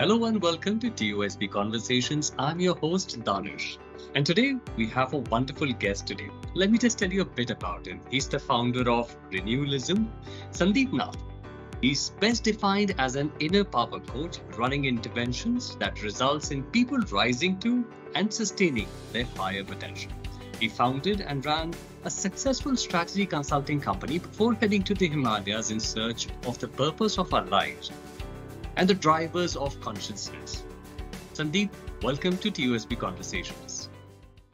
Hello and welcome to TOSB Conversations. I'm your host, Danish. And today we have a wonderful guest today. Let me just tell you a bit about him. He's the founder of Renewalism, Sandeep Nath. He's best defined as an inner power coach running interventions that results in people rising to and sustaining their higher potential. He founded and ran a successful strategy consulting company before heading to the Himalayas in search of the purpose of our lives and the drivers of consciousness. Sandeep, welcome to TOSB Conversations.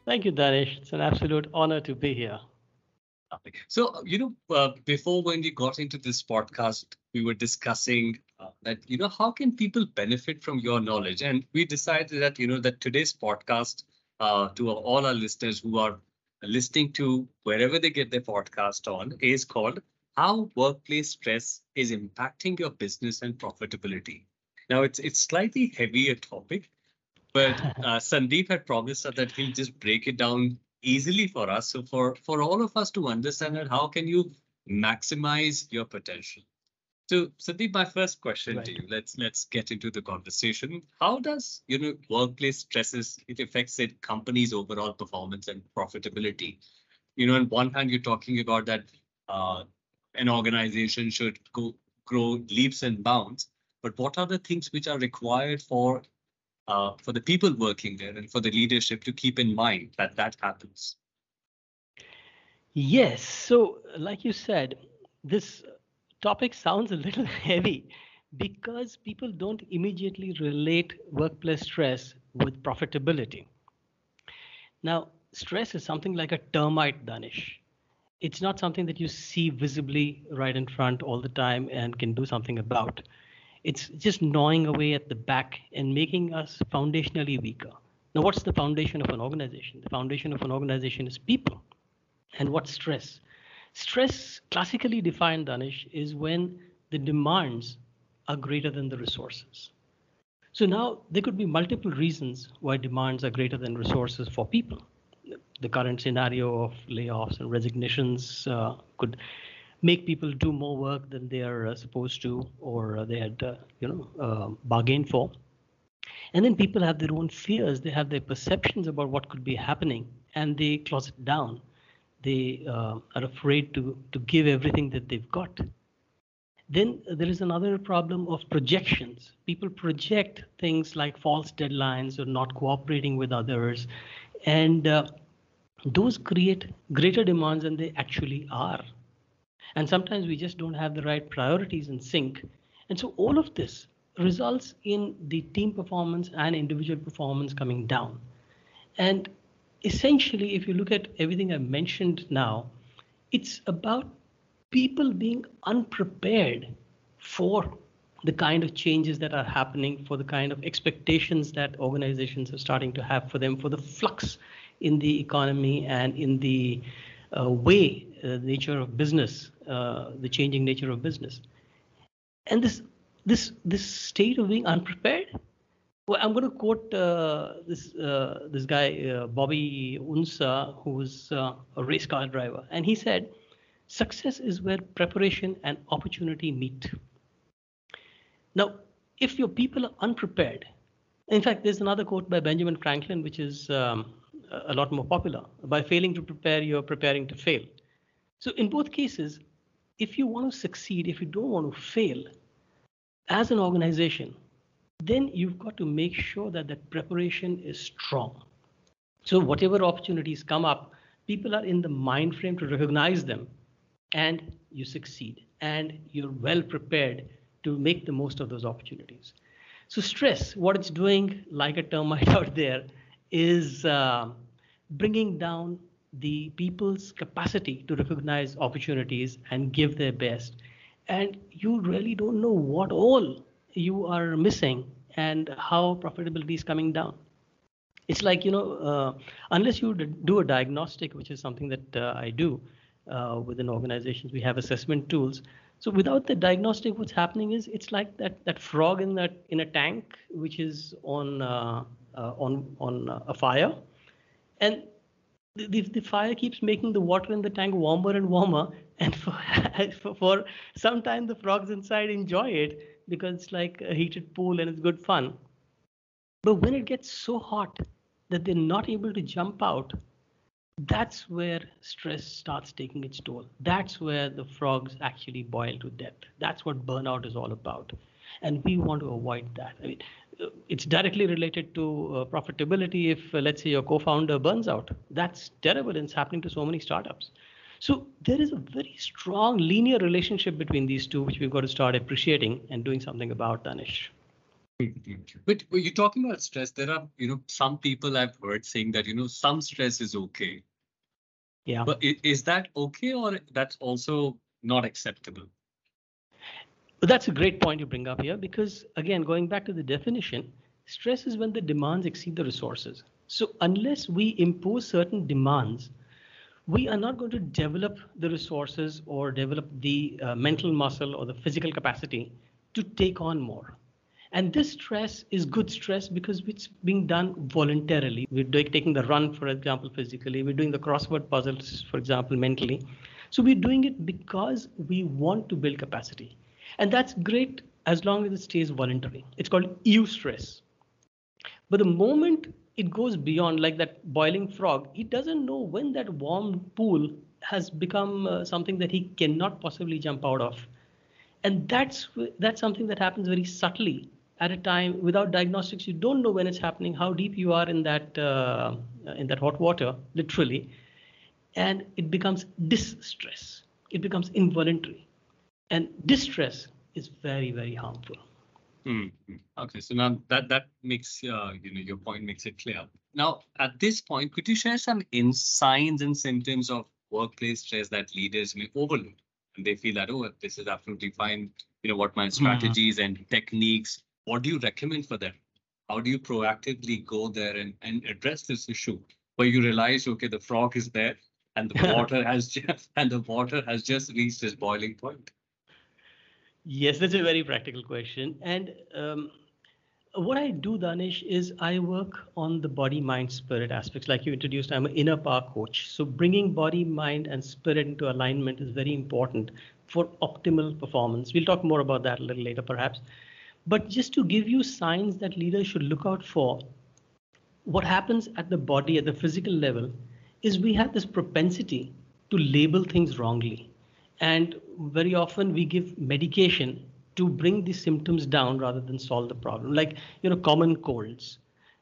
Thank you, Danish. It's an absolute honor to be here. So, you know, uh, before when we got into this podcast, we were discussing uh, that, you know, how can people benefit from your knowledge? And we decided that, you know, that today's podcast uh, to all our listeners who are listening to wherever they get their podcast on is called how workplace stress is impacting your business and profitability. Now, it's it's slightly heavier topic, but uh, Sandeep had promised that he'll just break it down easily for us. So for for all of us to understand that, how can you maximize your potential? So Sandeep, my first question right. to you. Let's let's get into the conversation. How does you know workplace stresses it affects it company's overall performance and profitability? You know, on one hand, you're talking about that uh, an organization should go grow leaps and bounds. But what are the things which are required for uh, for the people working there and for the leadership to keep in mind that that happens? Yes. So, like you said, this topic sounds a little heavy because people don't immediately relate workplace stress with profitability. Now, stress is something like a termite, Danish it's not something that you see visibly right in front all the time and can do something about. It's just gnawing away at the back and making us foundationally weaker. Now, what's the foundation of an organization? The foundation of an organization is people. And what's stress? Stress, classically defined, Danish, is when the demands are greater than the resources. So now there could be multiple reasons why demands are greater than resources for people the current scenario of layoffs and resignations uh, could make people do more work than they are uh, supposed to or they had uh, you know uh, bargained for. And then people have their own fears. They have their perceptions about what could be happening and they close it down. They uh, are afraid to to give everything that they've got. Then there is another problem of projections. People project things like false deadlines or not cooperating with others and uh, those create greater demands than they actually are. And sometimes we just don't have the right priorities in sync. And so all of this results in the team performance and individual performance coming down. And essentially, if you look at everything i've mentioned now, it's about people being unprepared for the kind of changes that are happening, for the kind of expectations that organizations are starting to have for them, for the flux in the economy and in the uh, way, uh, nature of business, uh, the changing nature of business. And this this this state of being unprepared. Well, I'm going to quote uh, this uh, this guy uh, Bobby Unser, who was a race car driver, and he said, "Success is where preparation and opportunity meet." Now, if your people are unprepared, in fact, there's another quote by Benjamin Franklin, which is um, a lot more popular. By failing to prepare, you're preparing to fail. So in both cases, if you want to succeed, if you don't want to fail as an organization, then you've got to make sure that that preparation is strong. So whatever opportunities come up, people are in the mind frame to recognize them and you succeed and you're well prepared to make the most of those opportunities. So stress, what it's doing like a termite out there is uh, bringing down the people's capacity to recognize opportunities and give their best. And you really don't know what all you are missing and how profitability is coming down. It's like, you know, uh, unless you do a diagnostic, which is something that uh, I do uh, within organizations, we have assessment tools. So without the diagnostic, what's happening is it's like that that frog in that in a tank, which is on uh, uh, on on a fire, and the, the fire keeps making the water in the tank warmer and warmer and for, for, for some time the frogs inside enjoy it because it's like a heated pool and it's good fun. But when it gets so hot that they're not able to jump out, that's where stress starts taking its toll. That's where the frogs actually boil to death. That's what burnout is all about. And we want to avoid that. I mean, uh, it's directly related to uh, profitability. If, uh, let's say, your co founder burns out, that's terrible. And it's happening to so many startups. So there is a very strong linear relationship between these two, which we've got to start appreciating and doing something about, Danish. But when you're talking about stress, there are, you know, some people I've heard saying that, you know, some stress is okay. Yeah. But is that okay or that's also not acceptable? But that's a great point you bring up here because, again, going back to the definition, stress is when the demands exceed the resources. So unless we impose certain demands, we are not going to develop the resources or develop the uh, mental muscle or the physical capacity to take on more. And this stress is good stress because it's being done voluntarily. We're doing, taking the run, for example, physically. We're doing the crossword puzzles, for example, mentally. So we're doing it because we want to build capacity. And that's great as long as it stays voluntary. It's called eustress. But the moment it goes beyond, like that boiling frog, he doesn't know when that warm pool has become uh, something that he cannot possibly jump out of. And that's that's something that happens very subtly at a time without diagnostics you don't know when it's happening how deep you are in that uh, in that hot water literally and it becomes distress it becomes involuntary and distress is very very harmful mm-hmm. okay so now that that makes uh, you know your point makes it clear now at this point could you share some in signs and symptoms of workplace stress that leaders may overlook and they feel that oh this is absolutely fine you know what my mm-hmm. strategies mm-hmm. and techniques what do you recommend for them? How do you proactively go there and, and address this issue where you realize, okay, the frog is there and the water has just and the water has just reached its boiling point? Yes, that's a very practical question. And um, what I do, Danish, is I work on the body, mind, spirit aspects. Like you introduced, I'm an inner power coach. So bringing body, mind, and spirit into alignment is very important for optimal performance. We'll talk more about that a little later, perhaps. But just to give you signs that leaders should look out for, what happens at the body, at the physical level, is we have this propensity to label things wrongly. And very often we give medication to bring the symptoms down rather than solve the problem. Like, you know, common colds,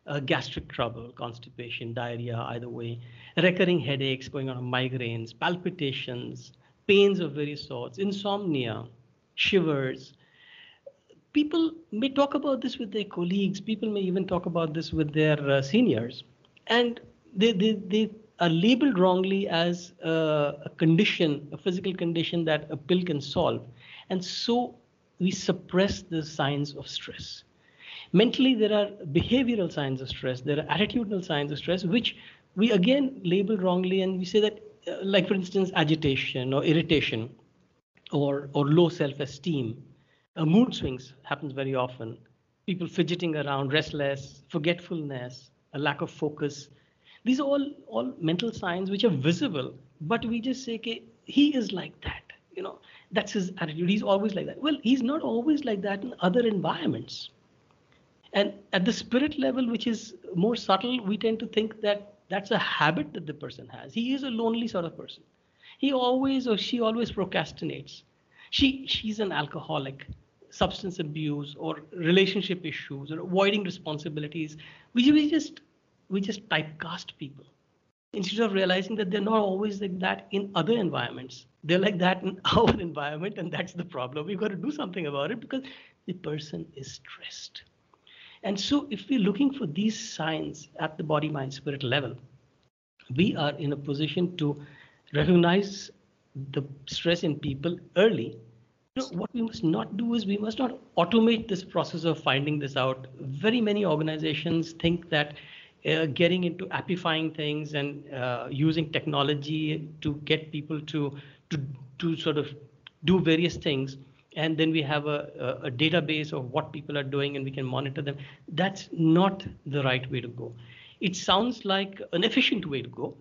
uh, gastric trouble, constipation, diarrhea, either way, recurring headaches, going on migraines, palpitations, pains of various sorts, insomnia, shivers, people may talk about this with their colleagues. People may even talk about this with their uh, seniors, and they, they they are labeled wrongly as uh, a condition, a physical condition that a pill can solve, and so we suppress the signs of stress. Mentally, there are behavioral signs of stress. There are attitudinal signs of stress, which we again label wrongly, and we say that, uh, like for instance, agitation or irritation, or or low self-esteem uh, mood swings happens very often. People fidgeting around, restless, forgetfulness, a lack of focus. These are all all mental signs which are visible, but we just say, okay, he is like that. You know, that's his attitude. He's always like that. Well, he's not always like that in other environments. And at the spirit level, which is more subtle, we tend to think that that's a habit that the person has. He is a lonely sort of person. He always or she always procrastinates. She she's an alcoholic substance abuse or relationship issues or avoiding responsibilities, we, we just we just typecast people instead of realizing that they're not always like that in other environments. They're like that in our environment, and that's the problem. We've got to do something about it because the person is stressed. And so, if we're looking for these signs at the body, mind, spirit level, we are in a position to recognize the stress in people early what we must not do is we must not automate this process of finding this out. Very many organizations think that uh, getting into appifying things and uh, using technology to get people to to to sort of do various things and then we have a, a, a, database of what people are doing and we can monitor them that's not the right way to go it sounds like an efficient way to go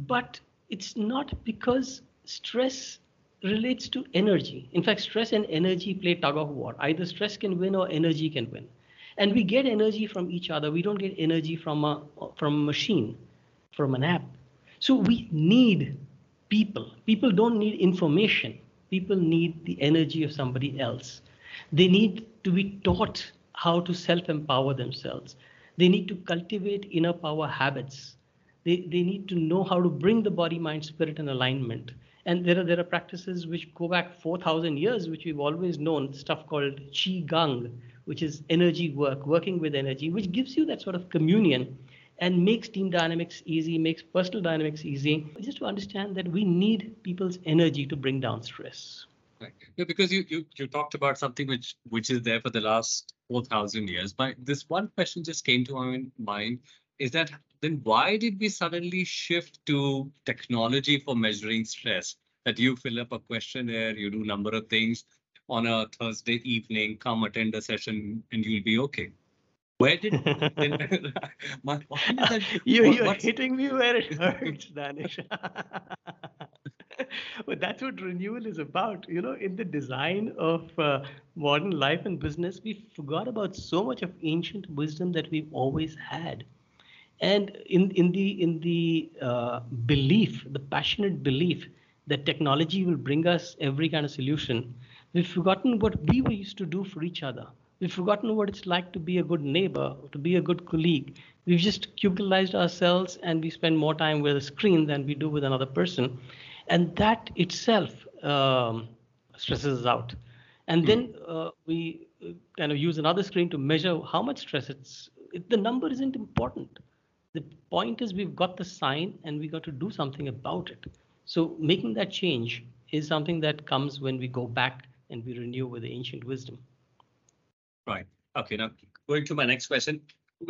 but it's not because stress relates to energy. In fact, stress and energy play tug of war. Either stress can win or energy can win. And we get energy from each other. We don't get energy from a from a machine, from an app. So we need people. People don't need information. People need the energy of somebody else. They need to be taught how to self-empower themselves. They need to cultivate inner power habits. They, they need to know how to bring the body, mind, spirit in alignment. And there are there are practices which go back 4,000 years, which we've always known, stuff called Qigong, which is energy work, working with energy, which gives you that sort of communion and makes team dynamics easy, makes personal dynamics easy. Just to understand that we need people's energy to bring down stress. Right. Because you, you you talked about something which which is there for the last four thousand years. But this one question just came to my mind: is that then why did we suddenly shift to technology for measuring stress? That you fill up a questionnaire, you do a number of things on a Thursday evening, come attend a session, and you'll be okay. Where did my, you, you're what's... hitting me where it hurts, Danish. but that's what renewal is about. You know, in the design of uh, modern life and business, we forgot about so much of ancient wisdom that we've always had. And in, in the in the uh, belief, the passionate belief that technology will bring us every kind of solution, we've forgotten what we were used to do for each other We've forgotten what it's like to be a good neighbor, to be a good colleague. We've just cubicalized ourselves and we spend more time with a screen than we do with another person. And that itself um, stresses us out. And then uh, we uh, kind of use another screen to measure how much stress it's. It, the number isn't important. The point is we've got the sign and we got to do something about it. So making that change is something that comes when we go back and we renew with the ancient wisdom. Right. Okay. Now going to my next question,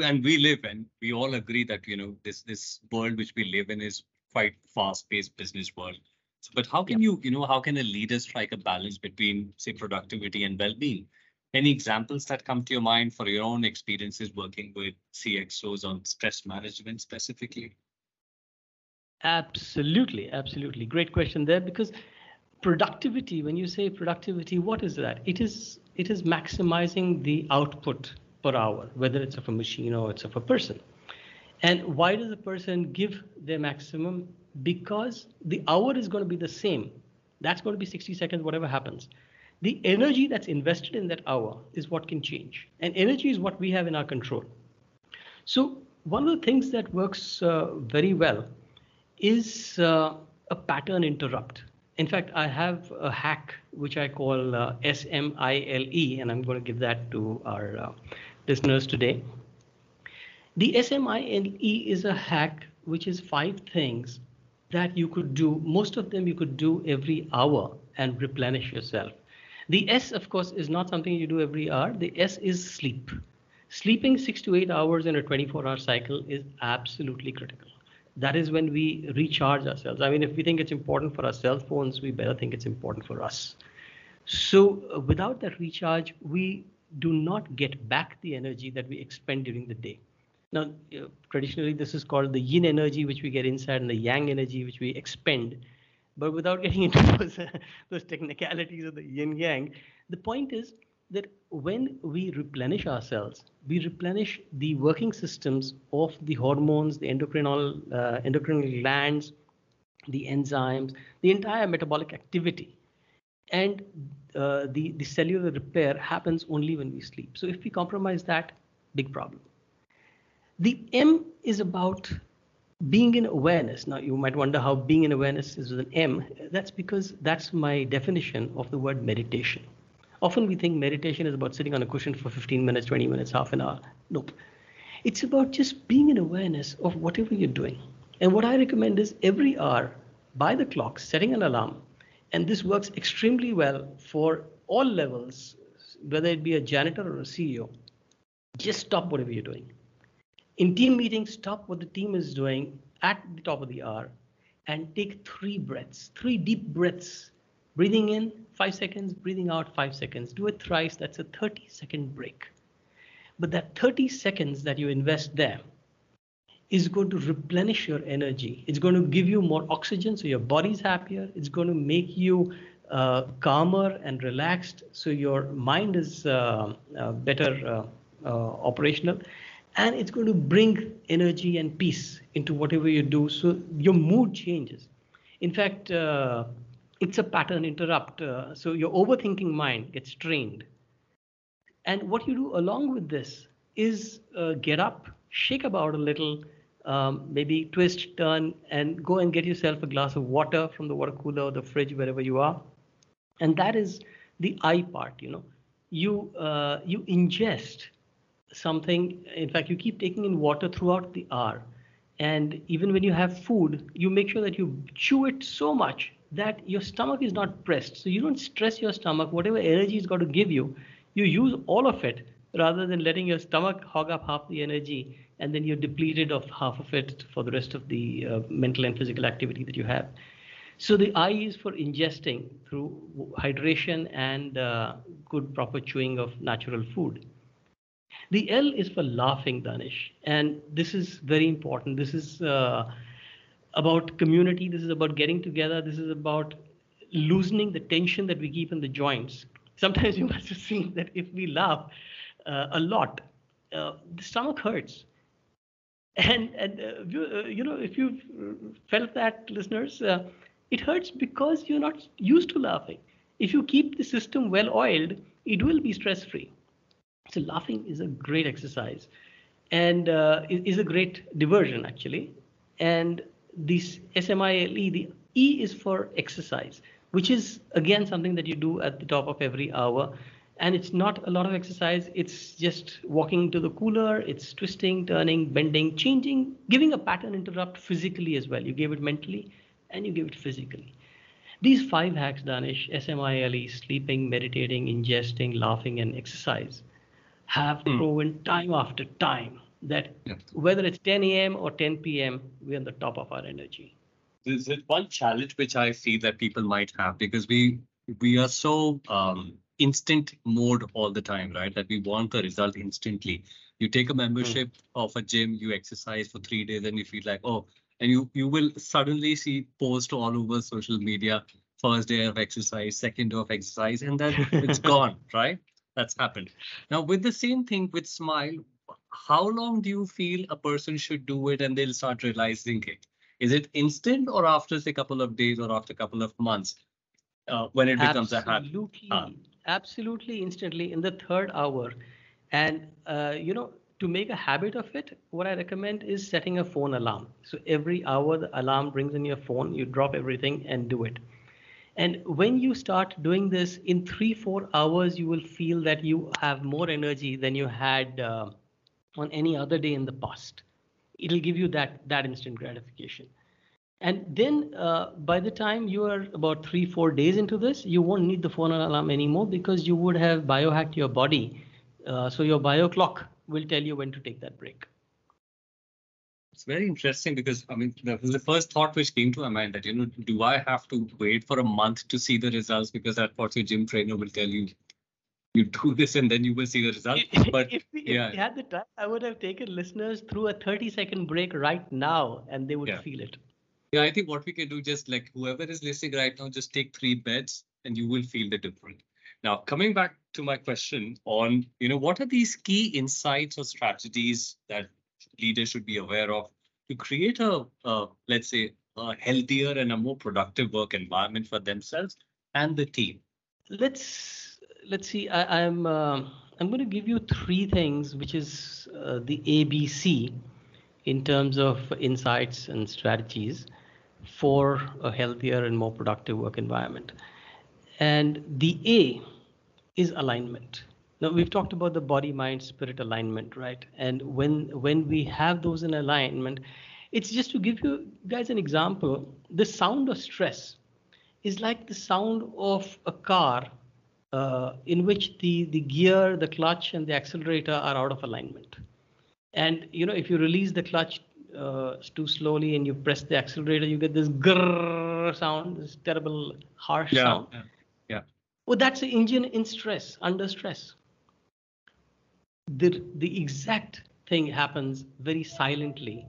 and we live and we all agree that you know this this world which we live in is quite fast-paced business world. So, but how can yeah. you you know how can a leader strike a balance between say productivity and well-being? Any examples that come to your mind for your own experiences working with CXOs on stress management specifically? Absolutely, absolutely. Great question there because productivity, when you say productivity, what is that? It is it is maximizing the output per hour, whether it's of a machine or it's of a person. And why does a person give their maximum? Because the hour is going to be the same. That's going to be 60 seconds, whatever happens. The energy that's invested in that hour is what can change. And energy is what we have in our control. So, one of the things that works uh, very well is uh, a pattern interrupt. In fact, I have a hack which I call uh, SMILE, and I'm going to give that to our uh, listeners today. The SMILE is a hack which is five things that you could do. Most of them you could do every hour and replenish yourself. The S, of course, is not something you do every hour. The S is sleep. Sleeping six to eight hours in a 24 hour cycle is absolutely critical that is when we recharge ourselves. I mean, if we think it's important for our cell phones, we better think it's important for us. So uh, without that recharge, we do not get back the energy that we expend during the day. Now, uh, traditionally, this is called the yin energy, which we get inside, and the yang energy, which we expend. But without getting into those, uh, those technicalities of the yin yang, the point is that when we replenish ourselves, we replenish the working systems of the hormones, the endocrinal, uh, endocrine glands, the enzymes, the entire metabolic activity. And uh, the, the cellular repair happens only when we sleep. So if we compromise that, big problem. The M is about being in awareness. Now, you might wonder how being in awareness is with an M. That's because that's my definition of the word meditation. Often we think meditation is about sitting on a cushion for 15 minutes, 20 minutes, half an hour. Nope. It's about just being in awareness of whatever you're doing. And what I recommend is every hour, by the clock, setting an alarm. And this works extremely well for all levels, whether it be a janitor or a CEO. Just stop whatever you're doing. In team meetings, stop what the team is doing at the top of the hour and take three breaths, three deep breaths Breathing in, five seconds, breathing out, five seconds. Do it thrice, that's a 30 second break. But that 30 seconds that you invest there is going to replenish your energy. It's going to give you more oxygen, so your body's happier. It's going to make you uh, calmer and relaxed, so your mind is uh, uh, better uh, uh, operational, and it's going to bring energy and peace into whatever you do. So your mood changes. In fact, uh, it's a pattern interrupt. so your overthinking mind gets trained. And what you do along with this is get up, shake about a little, um, maybe twist, turn, and go and get yourself a glass of water from the water cooler or the fridge, wherever you are. And that is the I part. You know, you uh, you ingest something. In fact, you keep taking in water throughout the hour, and even when you have food, you make sure that you chew it so much that your stomach is not pressed. So you don't stress your stomach. Whatever energy it's got to give you, you use all of it rather than letting your stomach hog up half the energy and then you're depleted of half of it for the rest of the uh, mental and physical activity that you have. So the I is for ingesting through hydration and uh, good proper chewing of natural food. The L is for laughing, Danish, and this is very important. This is uh, about community. This is about getting together. This is about loosening the tension that we keep in the joints. Sometimes you must have seen that if we laugh uh, a lot, uh, the stomach hurts and, and uh, you, uh, you, know, if you've felt that, listeners, uh, it hurts because you're not used to laughing. If you keep the system well oiled, it will be stress free. So, laughing is a great exercise. And uh, is a great diversion, actually. And this SMILE, the E is for exercise, which is again something that you do at the top of every hour. And it's not a lot of exercise. It's just walking to the cooler. It's twisting turning bending changing giving a pattern interrupt physically as well. You gave it mentally and you give it physically. These five hacks danish smile sleeping meditating ingesting laughing and exercise have mm. proven time after time that yeah. whether it's 10 a.m or 10 p.m we're on the top of our energy there's one challenge which i see that people might have because we we are so um, instant mode all the time, right? That we want the result instantly. You take a membership mm. of a gym, you exercise for three days, and you feel like, oh, and you you will suddenly see posts all over social media. First day of exercise, second day of exercise, and then it's gone, right? That's happened. Now with the same thing with Smile, how long do you feel a person should do it and they'll start realizing it? Is it instant or after say a couple of days or after a couple of months uh, when it becomes Absolutely. a habit? Uh, absolutely instantly in the third hour. And, uh, you know, to make a habit of it, what I recommend is setting a phone alarm. So every hour the alarm rings in your phone, you drop everything and do it. And when you start doing this in three, four hours, you will feel that you have more energy than you had uh, on any other day in the past. It'll give you that that instant gratification. And then uh, by the time you are about three, four days into this, you won't need the phone alarm anymore because you would have biohacked your body. Uh, so your bio clock will tell you when to take that break. It's very interesting because I mean, the, the first thought which came to my mind that, you know, do I have to wait for a month to see the results? Because that's what your gym trainer will tell you. You do this and then you will see the results. But if we, yeah. if we had the time, I would have taken listeners through a 30 second break right now and they would yeah. feel it. Yeah, I think what we can do just like whoever is listening right now, just take three beds and you will feel the difference. Now, coming back to my question on, you know, what are these key insights or strategies that leaders should be aware of to create a, uh, let's say, a healthier and a more productive work environment for themselves and the team? Let's let's see. I, am I'm, uh, I'm going to give you three things, which is uh, the ABC in terms of insights and strategies for a healthier and more productive work environment. And the A is alignment. Now we've talked about the body, mind, spirit alignment, right? And when when we have those in alignment, it's just to give you guys an example. The sound of stress is like the sound of a car uh, in which the the gear, the clutch, and the accelerator are out of alignment. And you know, if you release the clutch uh, too slowly and you press the accelerator, you get this grrr sound, this terrible harsh yeah, sound. Yeah. yeah. Well, that's the engine in stress, under stress. The, the exact thing happens very silently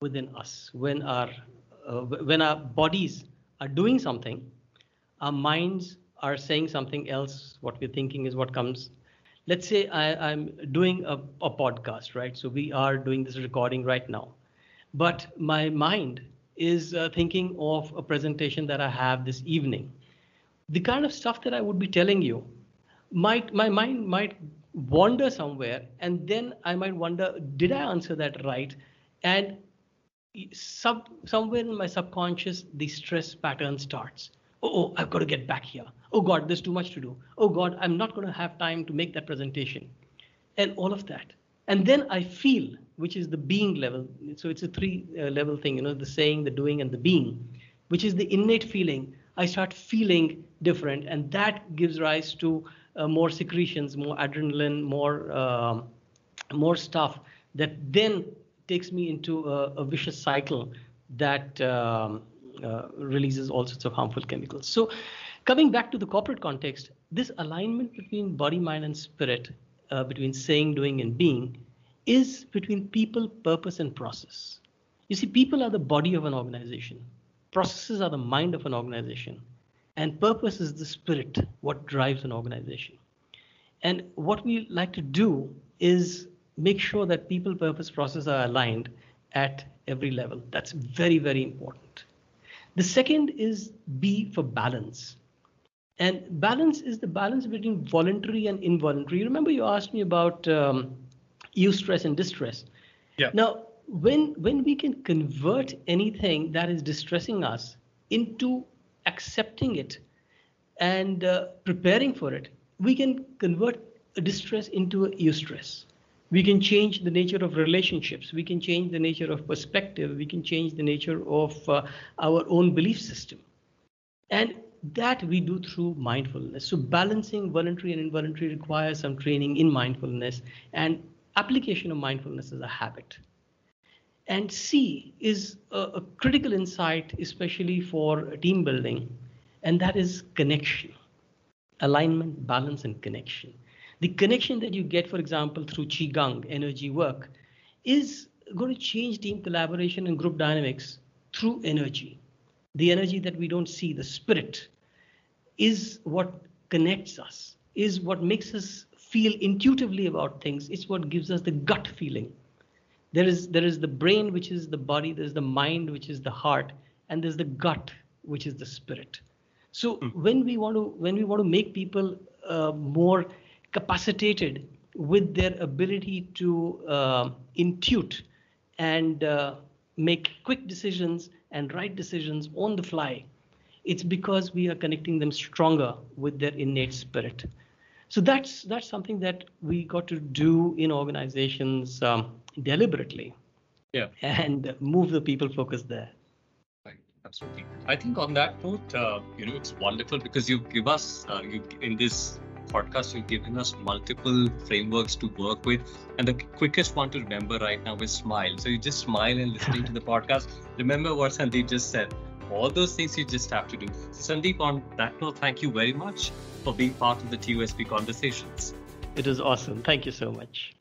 within us when our uh, when our bodies are doing something our minds are saying something else. What we're thinking is what comes. Let's say I, am doing a, a podcast, right? So we are doing this recording right now, but my mind is uh, thinking of a presentation that I have this evening. The kind of stuff that I would be telling you, might my mind might wander somewhere, and then I might wonder, did I answer that right? And sub, somewhere in my subconscious, the stress pattern starts. Oh, oh, I've got to get back here. Oh God, there's too much to do. Oh God, I'm not going to have time to make that presentation, and all of that. And then I feel, which is the being level. So it's a three uh, level thing, you know, the saying, the doing, and the being, which is the innate feeling. I start feeling different, and that gives rise to more secretions, more adrenaline, more uh, more stuff that then takes me into a, a vicious cycle that um, uh, releases all sorts of harmful chemicals. So, coming back to the corporate context, this alignment between body, mind, and spirit, uh, between saying, doing, and being, is between people, purpose, and process. You see, people are the body of an organization. Processes are the mind of an organization. And purpose is the spirit, what drives an organization. And what we like to do is make sure that people, purpose, process are aligned at every level. That's very, very important. The second is B for balance. And balance is the balance between voluntary and involuntary. Remember, you asked me about um, eustress and distress. Yeah. Now, when when we can convert anything that is distressing us into accepting it and uh, preparing for it, we can convert a distress into a eustress. We can change the nature of relationships. We can change the nature of perspective. We can change the nature of uh, our own belief system. And that we do through mindfulness. So balancing voluntary and involuntary requires some training in mindfulness and application of mindfulness as a habit. And C is a, a critical insight, especially for team building, and that is connection, alignment, balance, and connection. The connection that you get, for example, through Qigong energy work is going to change team collaboration and group dynamics through energy. The energy that we don't see, the spirit, is what connects us, is what makes us feel intuitively about things. It's what gives us the gut feeling there is there is the brain which is the body there's the mind which is the heart and there's the gut which is the spirit so mm. when we want to when we want to make people uh, more capacitated with their ability to uh, intuit and uh, make quick decisions and right decisions on the fly it's because we are connecting them stronger with their innate spirit so that's that's something that we got to do in organizations um, deliberately. Yeah. And move the people focus there. Right. Absolutely. I think on that note, uh, you know, it's wonderful because you give us uh, you in this podcast you've given us multiple frameworks to work with and the quickest one to remember right now is smile so you just smile and listening to the podcast remember what sandeep just said all those things you just have to do. So Sandeep, on that note, thank you very much for being part of the TOSB conversations. It was awesome. Thank you so much.